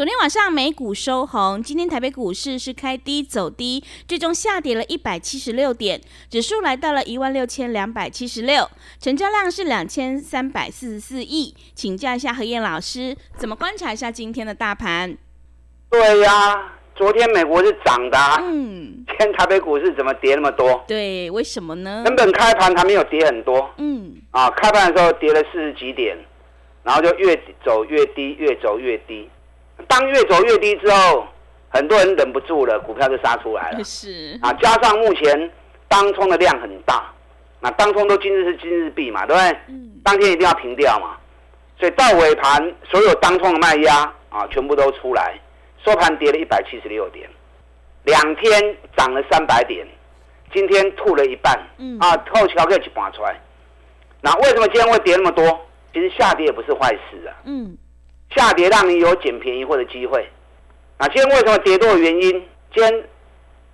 昨天晚上美股收红，今天台北股市是开低走低，最终下跌了一百七十六点，指数来到了一万六千两百七十六，成交量是两千三百四十四亿。请教一下何燕老师，怎么观察一下今天的大盘？对呀，昨天美国是涨的，嗯，今天台北股市怎么跌那么多？对，为什么呢？根本开盘还没有跌很多，嗯，啊，开盘的时候跌了四十几点，然后就越走越低，越走越低。当越走越低之后，很多人忍不住了，股票就杀出来了。是啊，加上目前当冲的量很大，那当冲都今日是今日币嘛，对不对？嗯。当天一定要平掉嘛，所以到尾盘所有当冲的卖压啊，全部都出来，收盘跌了一百七十六点，两天涨了三百点，今天吐了一半，嗯啊，后桥可以去拔出来。那为什么今天会跌那么多？其实下跌也不是坏事啊。嗯。下跌让你有捡便宜货的机会，啊，今天为什么跌多的原因？今天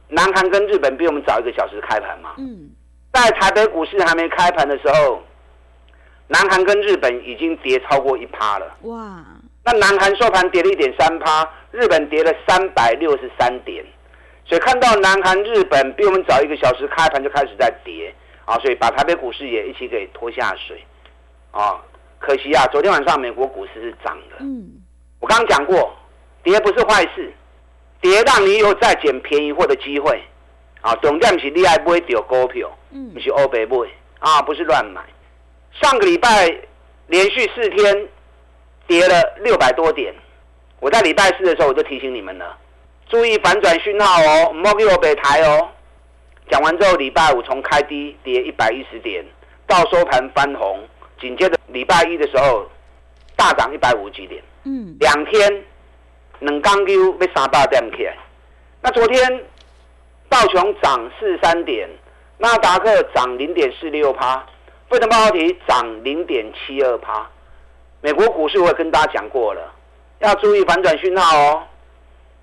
南韩跟日本比我们早一个小时开盘嘛。嗯。在台北股市还没开盘的时候，南韩跟日本已经跌超过一趴了。哇！那南韩收盘跌了一点三趴，日本跌了三百六十三点，所以看到南韩、日本比我们早一个小时开盘就开始在跌啊，所以把台北股市也一起给拖下水啊。可惜啊，昨天晚上美国股市是涨的。嗯，我刚刚讲过，跌不是坏事，跌让你有再捡便宜货的机会。啊，重点是你爱不会丢股票，嗯，不是欧北买啊，不是乱买。上个礼拜连续四天跌了六百多点，我在礼拜四的时候我就提醒你们了，注意反转讯号哦，莫给我北台哦。讲完之后，礼拜五从开低跌一百一十点，到收盘翻红。紧接着礼拜一的时候，大涨一百五十几点，嗯，两天能刚 Q 被三百点起来。那昨天道琼涨四十三点，纳达克涨零点四六趴，费城半导体涨零点七二趴。美国股市我也跟大家讲过了，要注意反转讯号哦。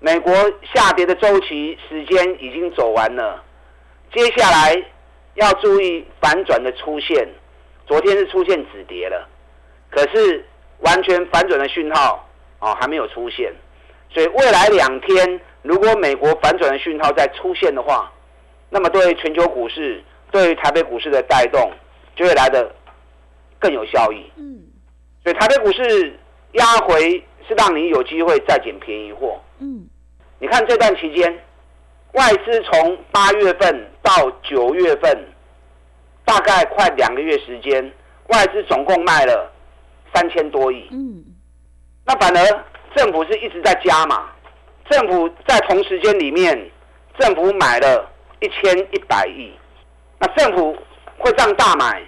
美国下跌的周期时间已经走完了，接下来要注意反转的出现。昨天是出现止跌了，可是完全反转的讯号啊还没有出现，所以未来两天如果美国反转的讯号再出现的话，那么对全球股市、对台北股市的带动就会来的更有效益。嗯，所以台北股市压回是让你有机会再捡便宜货。嗯，你看这段期间，外资从八月份到九月份。大概快两个月时间，外资总共卖了三千多亿。嗯，那反而政府是一直在加嘛？政府在同时间里面，政府买了一千一百亿。那政府会这样大买，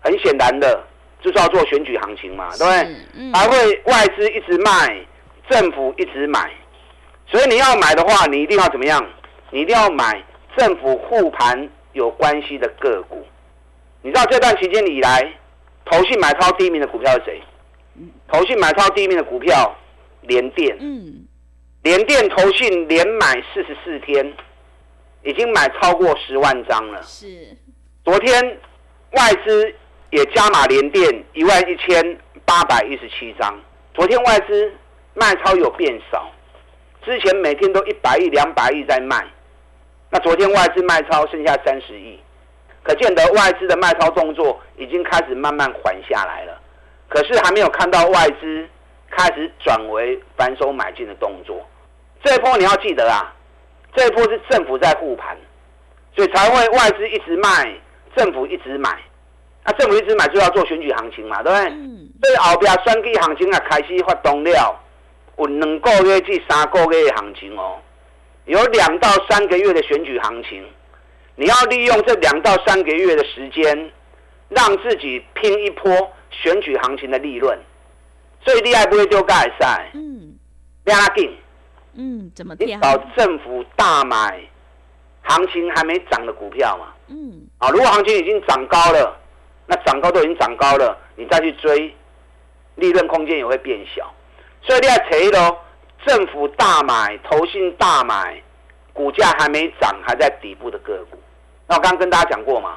很显然的就是要做选举行情嘛，对不对？还会外资一直卖，政府一直买。所以你要买的话，你一定要怎么样？你一定要买政府护盘有关系的个股。你知道这段期间以来，投信买超第一名的股票是谁？投信买超第一名的股票，联电。嗯，联电投信连买四十四天，已经买超过十万张了。是。昨天外资也加码联电一万一千八百一十七张。昨天外资卖超有变少，之前每天都一百亿、两百亿在卖，那昨天外资卖超剩下三十亿。可见得外资的卖超动作已经开始慢慢缓下来了，可是还没有看到外资开始转为反手买进的动作。这一波你要记得啊，这一波是政府在护盘，所以才会外资一直卖，政府一直买。那政府一直买就要做选举行情嘛，对不对？所以后边选举行情啊开始发动了，有两个月至三个月的行情哦。有两到三个月的选举行情，你要利用这两到三个月的时间，让自己拼一波选举行情的利润。最厉害不会丢盖赛，嗯，压定，嗯，怎么？你找政府大买，行情还没涨的股票嘛，嗯，啊，如果行情已经涨高了，那涨高都已经涨高了，你再去追，利润空间也会变小。所以你要扯喽，政府大买，投信大买，股价还没涨，还在底部的个股。那我刚刚跟大家讲过嘛，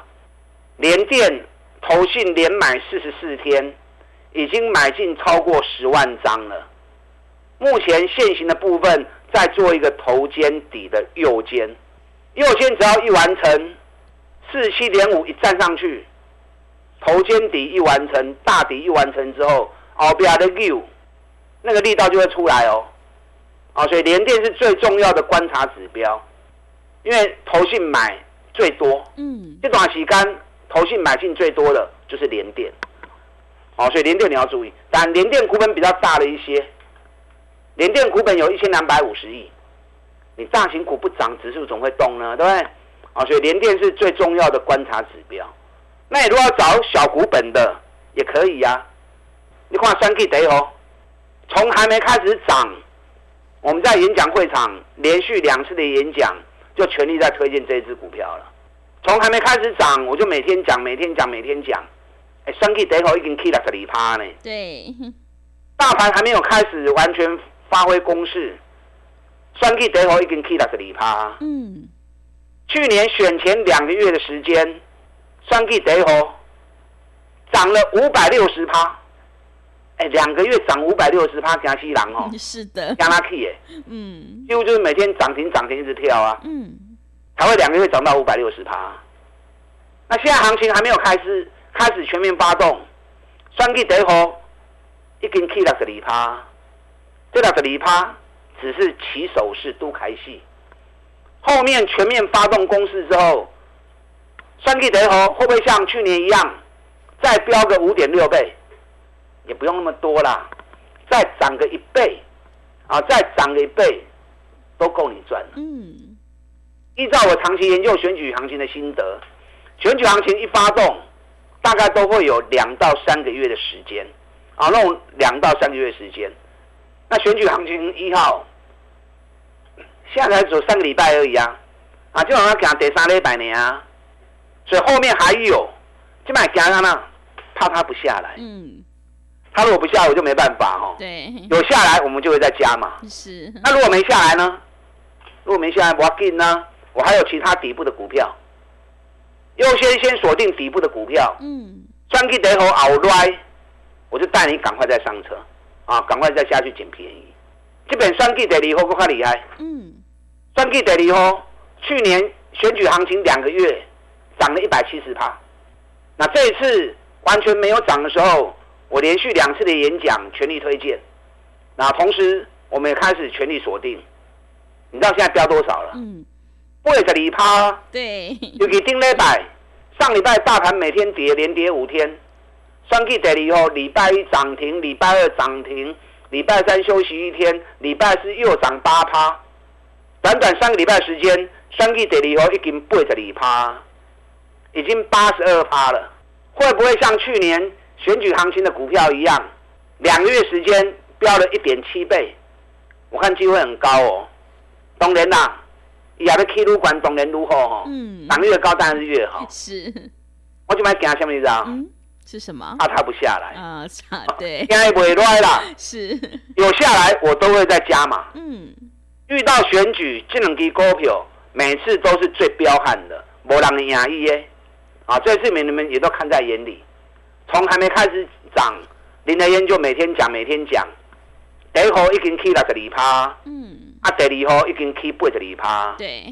连电投信连买四十四天。已经买进超过十万张了。目前现行的部分在做一个头肩底的右肩，右肩只要一完成，四十七点五一站上去，头肩底一完成，大底一完成之后，后边的 U 那个力道就会出来哦。啊，所以连电是最重要的观察指标，因为投信买最多，嗯，这段时间投信买进最多的就是连电。哦，所以联电你要注意，但联电股本比较大了一些，联电股本有一千两百五十亿，你大型股不涨，指数总会动呢，对不对？啊，所以联电是最重要的观察指标。那你如果要找小股本的也可以呀，你看三 K 得哦，从还没开始涨，我们在演讲会场连续两次的演讲，就全力在推荐这支股票了。从还没开始涨，我就每天讲，每天讲，每天讲。哎，双 K 第一口已经 K 了十二趴呢。对，大盘还没有开始完全发挥攻势，双 K 第一口已经 K 了十二趴。嗯，去年选前两个月的时间，双 K 第一口涨了五百六十趴。哎，两个月涨五百六十趴，加西郎哦。是的。加拉 K 哎。嗯。几乎就是每天涨停涨停一直跳啊。嗯。才会两个月涨到五百六十趴。那现在行情还没有开始。开始全面发动，双 K 第一已经起了十二趴，这六十二趴只是起手式都开戏，后面全面发动攻势之后，双 K 第一会不会像去年一样再飙个五点六倍？也不用那么多啦，再涨个一倍啊，再涨个一倍都够你赚了。嗯，依照我长期研究选举行情的心得，选举行情一发动。大概都会有两到三个月的时间，啊，那种两到三个月时间。那选举行情一号，现在才走三个礼拜而已啊，啊，就好像讲第三礼拜年啊，所以后面还有，就买讲他呢，怕它不下来。嗯，他如果不下，我就没办法哈。对，有下来我们就会再加嘛。是。那如果没下来呢？如果没下来，我进呢？我还有其他底部的股票。优先先锁定底部的股票，嗯，双 K 得后熬来，我就带你赶快再上车，啊，赶快再下去捡便宜。这边双 K 得离后更加厉害，嗯，三 K 得离后，去年选举行情两个月涨了一百七十趴，那这一次完全没有涨的时候，我连续两次的演讲全力推荐，那同时我们也开始全力锁定，你知道现在标多少了？嗯。八十二趴，对，尤其顶礼拜，上礼拜大盘每天跌，连跌五天，双跌了以后，礼拜一涨停，礼拜二涨停，礼拜三休息一天，礼拜四又涨八趴，短短三个礼拜时间，双跌了以后已经八十二趴，已经八十二趴了，会不会像去年选举行情的股票一样，两个月时间飙了一点七倍？我看机会很高哦，当然啦。也要 K 撸管当然如何哈？嗯，涨越高当然是越好。是，我就买加什么你知道？嗯，是什么？怕它不下来。啊，对。现在不会乱啦。是。有下来我都会再加嘛。嗯。遇到选举这两支股票，每次都是最彪悍的，没人赢伊耶。啊，这次你们也都看在眼里。从还没开始涨，林德燕就每天讲，每天讲。第一号已经起六十二趴。嗯。啊，第二号已经起八十二趴，对，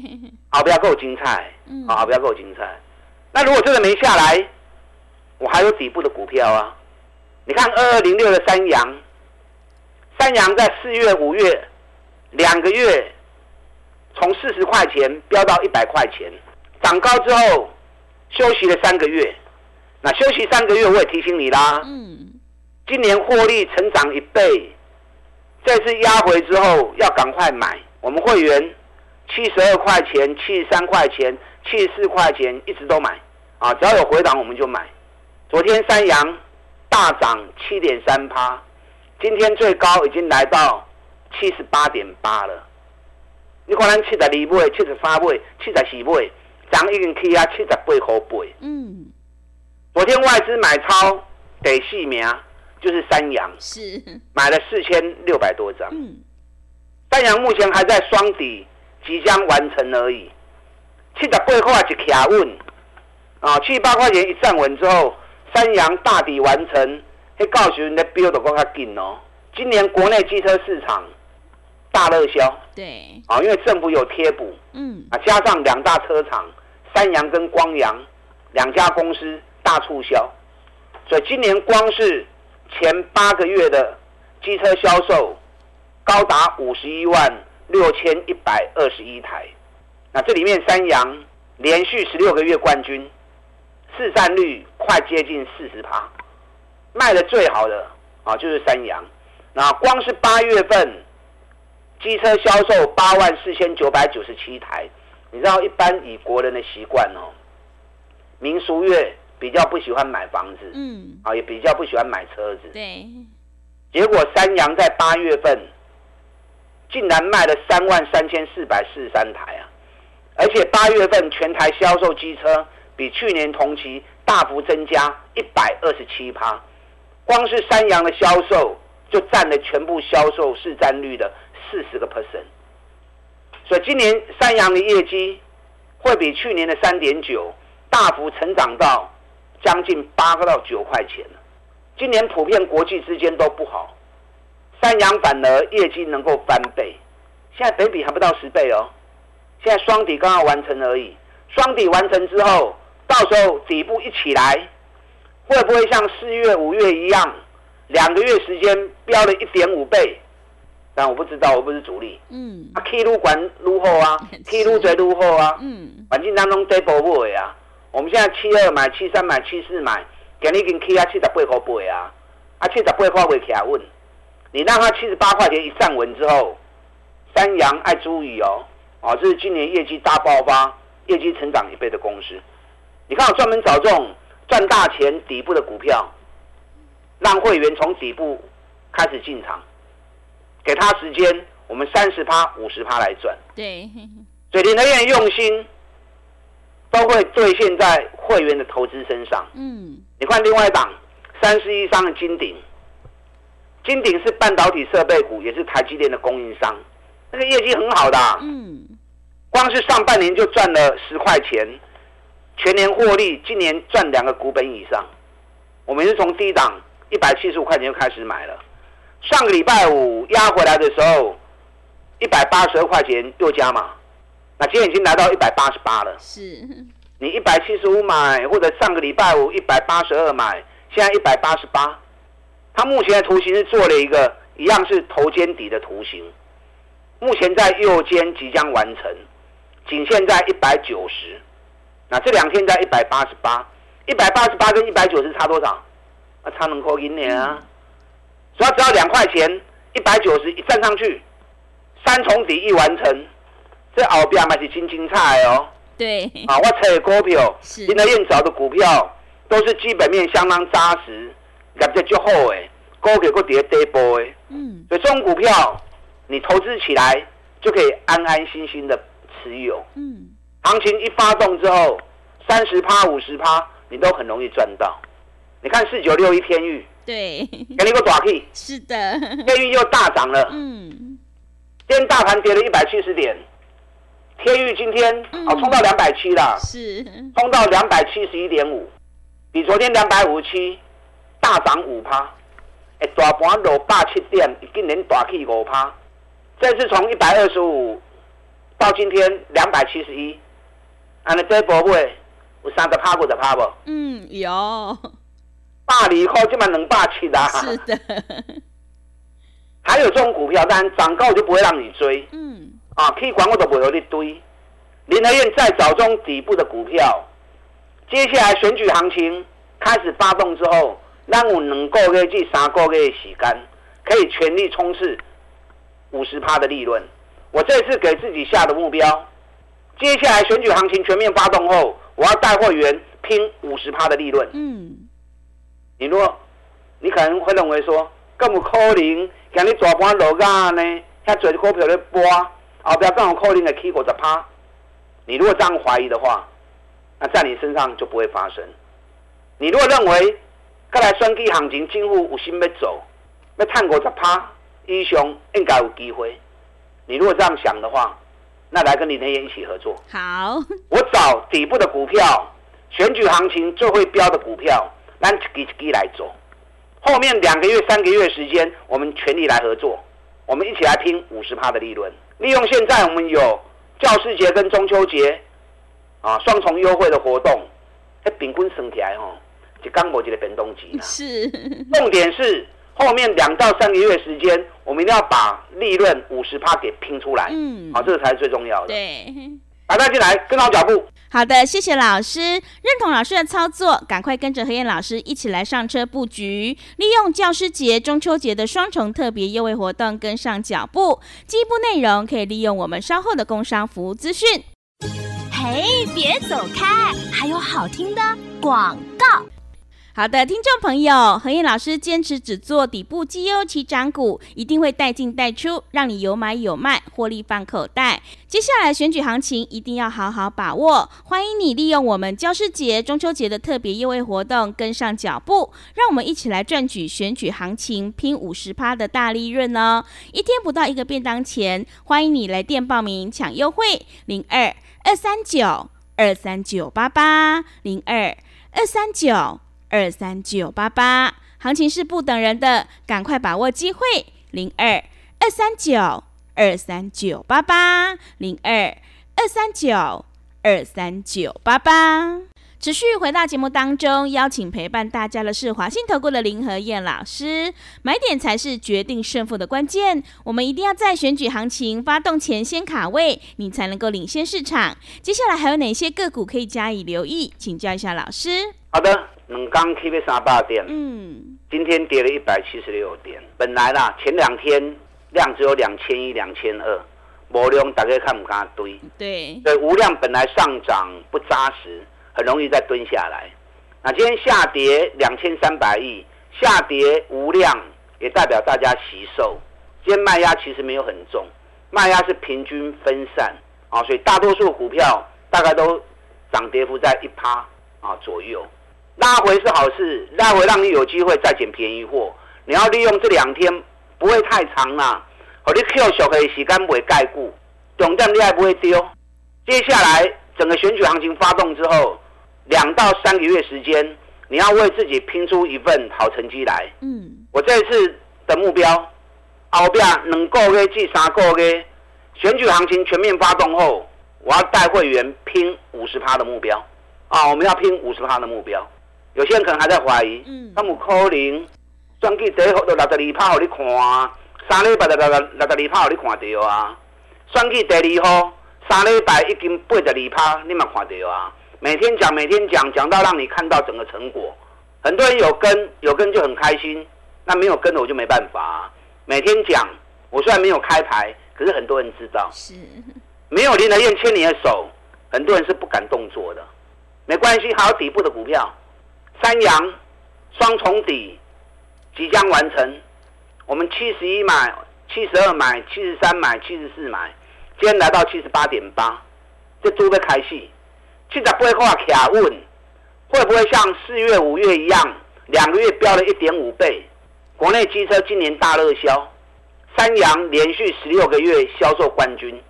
后边够精彩，嗯，后边够精彩。那如果真的没下来，我还有底部的股票啊。你看二二零六的三阳，三阳在四月、五月两个月，从四十块钱飙到一百块钱，涨高之后休息了三个月。那休息三个月，我也提醒你啦，嗯，今年获利成长一倍。这次压回之后要赶快买，我们会员七十二块钱、七十三块钱、七十四块钱，一直都买啊，只要有回档我们就买。昨天三阳大涨七点三趴，今天最高已经来到七十八点八了。你可能七十二买、七十三买、七十四买，涨已经去啊七十八块八。嗯。昨天外资买超得细名就是三阳，是买了四千六百多张。嗯。三阳目前还在双底，即将完成而已。七十八块一卡稳，啊，七十八块钱一站稳之后。三阳大底完成，迄告诉你的标都更加紧哦。今年国内机车市场大热销，对，啊，因为政府有贴补，嗯，啊，加上两大车厂三阳跟光阳两家公司大促销，所以今年光是前八个月的机车销售高达五十一万六千一百二十一台。那这里面三阳连续十六个月冠军。市占率快接近四十趴，卖的最好的啊就是三洋。那光是八月份机车销售八万四千九百九十七台，你知道一般以国人的习惯哦，民俗月比较不喜欢买房子，嗯，啊也比较不喜欢买车子，对。结果三洋在八月份竟然卖了三万三千四百四十三台啊，而且八月份全台销售机车。比去年同期大幅增加一百二十七趴，光是三洋的销售就占了全部销售市占率的四十个 percent，所以今年三洋的业绩会比去年的三点九大幅成长到将近八个到九块钱今年普遍国际之间都不好，三洋反而业绩能够翻倍，现在北比还不到十倍哦，现在双底刚刚完成而已，双底完成之后。到时候底部一起来，会不会像四月、五月一样，两个月时间飙了一点五倍？但我不知道，我不是主力。嗯。啊，K 路管如何啊？K 路最如何啊？嗯。环境当中 double 不会啊？我们现在七二买，七三买，七四买，给你已经 K 啊七十八块八啊，啊七十八块会起来稳。你让他七十八块钱一站稳之后，三阳爱注意哦，啊，这是今年业绩大爆发、业绩成长一倍的公司。你看，我专门找这种赚大钱底部的股票，让会员从底部开始进场，给他时间，我们三十趴、五十趴来赚。对，所以林德燕用心，都会兑现在会员的投资身上。嗯，你看另外一档三十一商的金鼎，金鼎是半导体设备股，也是台积电的供应商，那个业绩很好的。嗯，光是上半年就赚了十块钱。全年获利，今年赚两个股本以上。我们是从低档一百七十五块钱就开始买了，上个礼拜五压回来的时候，一百八十二块钱又加码，那今天已经来到一百八十八了。是，你一百七十五买，或者上个礼拜五一百八十二买，现在一百八十八。它目前的图形是做了一个一样是头肩底的图形，目前在右肩即将完成，仅限在一百九十。那这两天在一百八十八，一百八十八跟一百九十差多少？啊，差能扣一年啊！只要只要两块钱，一百九十一站上去，三重底一完成，这后边嘛是真精彩哦。对。啊，我猜股票，林德燕找的股票都是基本面相当扎实，感觉就好诶，股票个跌跌波诶。嗯。所以这种股票，你投资起来就可以安安心心的持有。嗯。行情一发动之后，三十趴、五十趴，你都很容易赚到。你看四九六一天域，对，给你个短 K，是的，天域又大涨了。嗯，今天大盘跌了一百七十点，天域今天哦冲到两百七了，是冲到两百七十一点五，比昨天两百五十七大涨五趴。哎，大盘落八七点，今年大起五趴，这次从一百二十五到今天两百七十一。安尼这波会有三个趴过的趴不？嗯，有。大里后就满两百七啦。是的。还有这种股票，但涨高我就不会让你追。嗯。啊，可以管我都不会你堆。林和燕在早中底部的股票，接下来选举行情开始发动之后，让我能够月至三个月的时间，可以全力冲刺五十趴的利润。我这次给自己下的目标，接下来选举行情全面发动后，我要带会员拼五十趴的利润。嗯，你若你可能会认为说，更不可能，今日大盘落价呢，遐侪股票咧播，后边更有可能会起五十趴。你如果这样怀疑的话，那在你身上就不会发生。你如果认为，再来选举行情，政府有心要走，要探五十趴以上，应该有机会。你如果这样想的话，那来跟林天燕一起合作。好，我找底部的股票，选举行情最会标的股票，咱一支一支来做。后面两个月、三个月时间，我们全力来合作，我们一起来拼五十趴的利润。利用现在我们有教师节跟中秋节啊双重优惠的活动，哎，平均升起来哦，就刚我这个变动级是，重点是。后面两到三个月时间，我们一定要把利润五十趴给拼出来。嗯，好，这个才是最重要的。对，大家进来跟上脚步。好的，谢谢老师，认同老师的操作，赶快跟着何燕老师一起来上车布局，利用教师节、中秋节的双重特别优惠活动跟上脚步。进一步内容可以利用我们稍后的工商服务资讯。嘿，别走开，还有好听的广告。好的，听众朋友，何燕老师坚持只做底部绩优起涨股，一定会带进带出，让你有买有卖，获利放口袋。接下来选举行情一定要好好把握，欢迎你利用我们教师节、中秋节的特别优惠活动跟上脚步，让我们一起来赚取选举行情拼五十趴的大利润哦！一天不到一个便当钱，欢迎你来电报名抢优惠，零二二三九二三九八八零二二三九。二三九八八，行情是不等人的，赶快把握机会。零二二三九二三九八八，零二二三九二三九八八。持续回到节目当中，邀请陪伴大家的是华信投顾的林和燕老师。买点才是决定胜负的关键，我们一定要在选举行情发动前先卡位，你才能够领先市场。接下来还有哪些个股可以加以留意？请教一下老师。好的。两刚 K 被三八点，嗯，今天跌了一百七十六点。本来啦，前两天量只有两千一、两千二，无量大家看不看堆？对，对，无量本来上涨不扎实，很容易再蹲下来。那今天下跌两千三百亿，下跌无量，也代表大家吸售。今天卖压其实没有很重，卖压是平均分散啊，所以大多数股票大概都涨跌幅在一趴啊左右。拉回是好事，拉回让你有机会再捡便宜货。你要利用这两天不会太长啦，和你 Q 小黑时间不会盖固，总站你还不会丢。接下来整个选举行情发动之后，两到三个月时间，你要为自己拼出一份好成绩来。嗯，我这次的目标，后边两个月至三个月，选举行情全面发动后，我要带会员拼五十趴的目标。啊，我们要拼五十趴的目标。有些人可能还在怀疑，他们可能算计第一号就六十二趴，给你看，三礼拜就六六六十二趴，给你看到啊。算计第二号，三礼拜已经八十二趴，你嘛看到啊。每天讲，每天讲，讲到让你看到整个成果。很多人有跟，有跟就很开心，那没有跟的我就没办法。每天讲，我虽然没有开牌，可是很多人知道。是。没有林德燕牵你的手，很多人是不敢动作的。没关系，还有底部的股票。三阳双重底即将完成，我们七十一买，七十二买，七十三买，七十四买，今天来到七十八点八，这都在开戏。七十八块卡问，会不会像四月、五月一样，两个月飙了一点五倍？国内机车今年大热销，三阳连续十六个月销售冠军，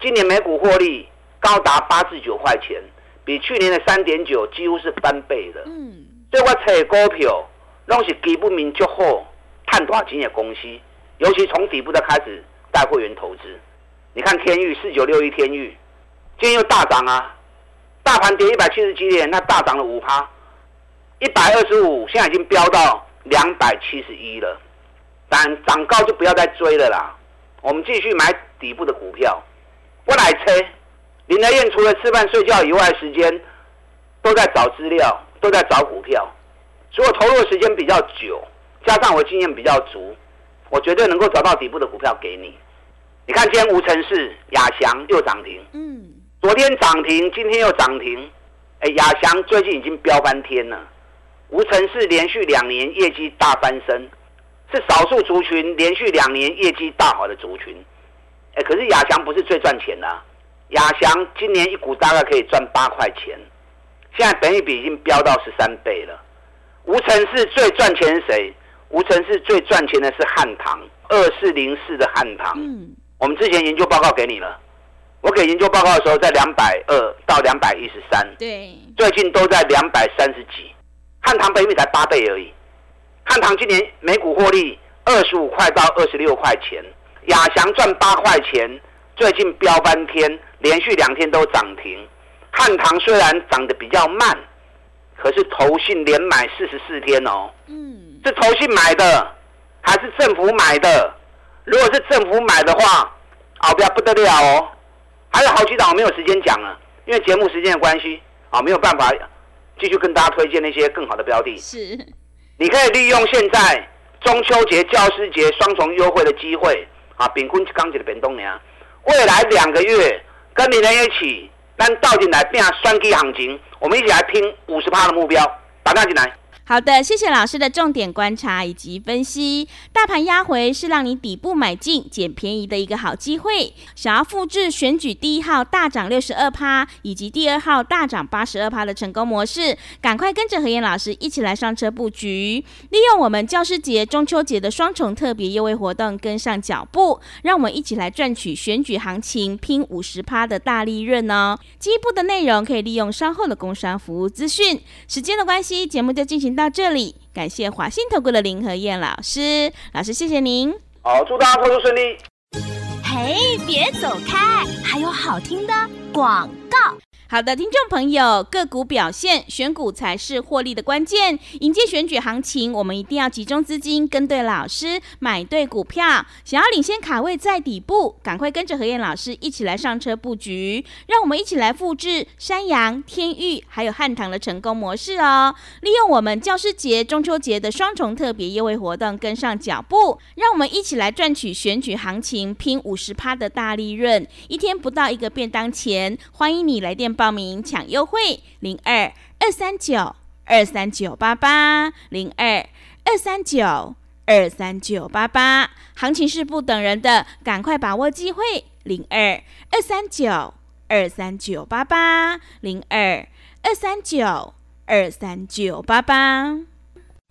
今年每股获利高达八至九块钱，比去年的三点九几乎是翻倍的。嗯。所以我找股票，拢是基本面足好、赚大钱的公司，尤其从底部的开始带会员投资。你看天域四九六一天域，今天又大涨啊！大盘跌一百七十几点，那大涨了五趴，一百二十五，现在已经飙到两百七十一了。但涨高就不要再追了啦。我们继续买底部的股票。我来车，林德燕除了吃饭睡觉以外，时间都在找资料。都在找股票，所以我投入的时间比较久，加上我经验比较足，我绝对能够找到底部的股票给你。你看今天无尘市亚翔又涨停，嗯，昨天涨停，今天又涨停，哎，亚翔最近已经飙翻天了。无尘市连续两年业绩大翻身，是少数族群连续两年业绩大好的族群。哎，可是亚翔不是最赚钱的，亚翔今年一股大概可以赚八块钱，现在本益比已经飙到十三倍了。无尘市最赚钱是谁？无尘市最赚钱的是汉唐二四零四的汉唐。嗯，我们之前研究报告给你了，我给研究报告的时候在两百二到两百一十三，对，最近都在两百三十几。汉唐北米才八倍而已，汉唐今年每股获利二十五块到二十六块钱，亚翔赚八块钱，最近飙翻天，连续两天都涨停。汉唐虽然涨得比较慢，可是投信连买四十四天哦，嗯，是投信买的还是政府买的？如果是政府买的话，啊，不要不得了哦，还有好几档我没有时间讲了，因为节目时间的关系啊，没有办法。继续跟大家推荐那些更好的标的。是，你可以利用现在中秋节、教师节双重优惠的机会啊！丙坤刚起的本东年，未来两个月跟你人一起，咱倒进来变双击行情，我们一起来拼五十趴的目标，打进来。好的，谢谢老师的重点观察以及分析。大盘压回是让你底部买进捡便宜的一个好机会。想要复制选举第一号大涨六十二趴以及第二号大涨八十二趴的成功模式，赶快跟着何燕老师一起来上车布局，利用我们教师节、中秋节的双重特别优惠活动，跟上脚步，让我们一起来赚取选举行情拼五十趴的大利润哦。进一步的内容可以利用稍后的工商服务资讯。时间的关系，节目就进行。到这里，感谢华信投顾的林和燕老师，老师谢谢您。好，祝大家投资顺利。嘿，别走开，还有好听的广告。好的，听众朋友，个股表现，选股才是获利的关键。迎接选举行情，我们一定要集中资金，跟对老师，买对股票。想要领先卡位在底部，赶快跟着何燕老师一起来上车布局。让我们一起来复制山羊、天域还有汉唐的成功模式哦。利用我们教师节、中秋节的双重特别优惠活动，跟上脚步，让我们一起来赚取选举行情拼五十趴的大利润，一天不到一个便当钱。欢迎你来电报名抢优惠，零二二三九二三九八八，零二二三九二三九八八。行情是不等人的，赶快把握机会，零二二三九二三九八八，零二二三九二三九八八。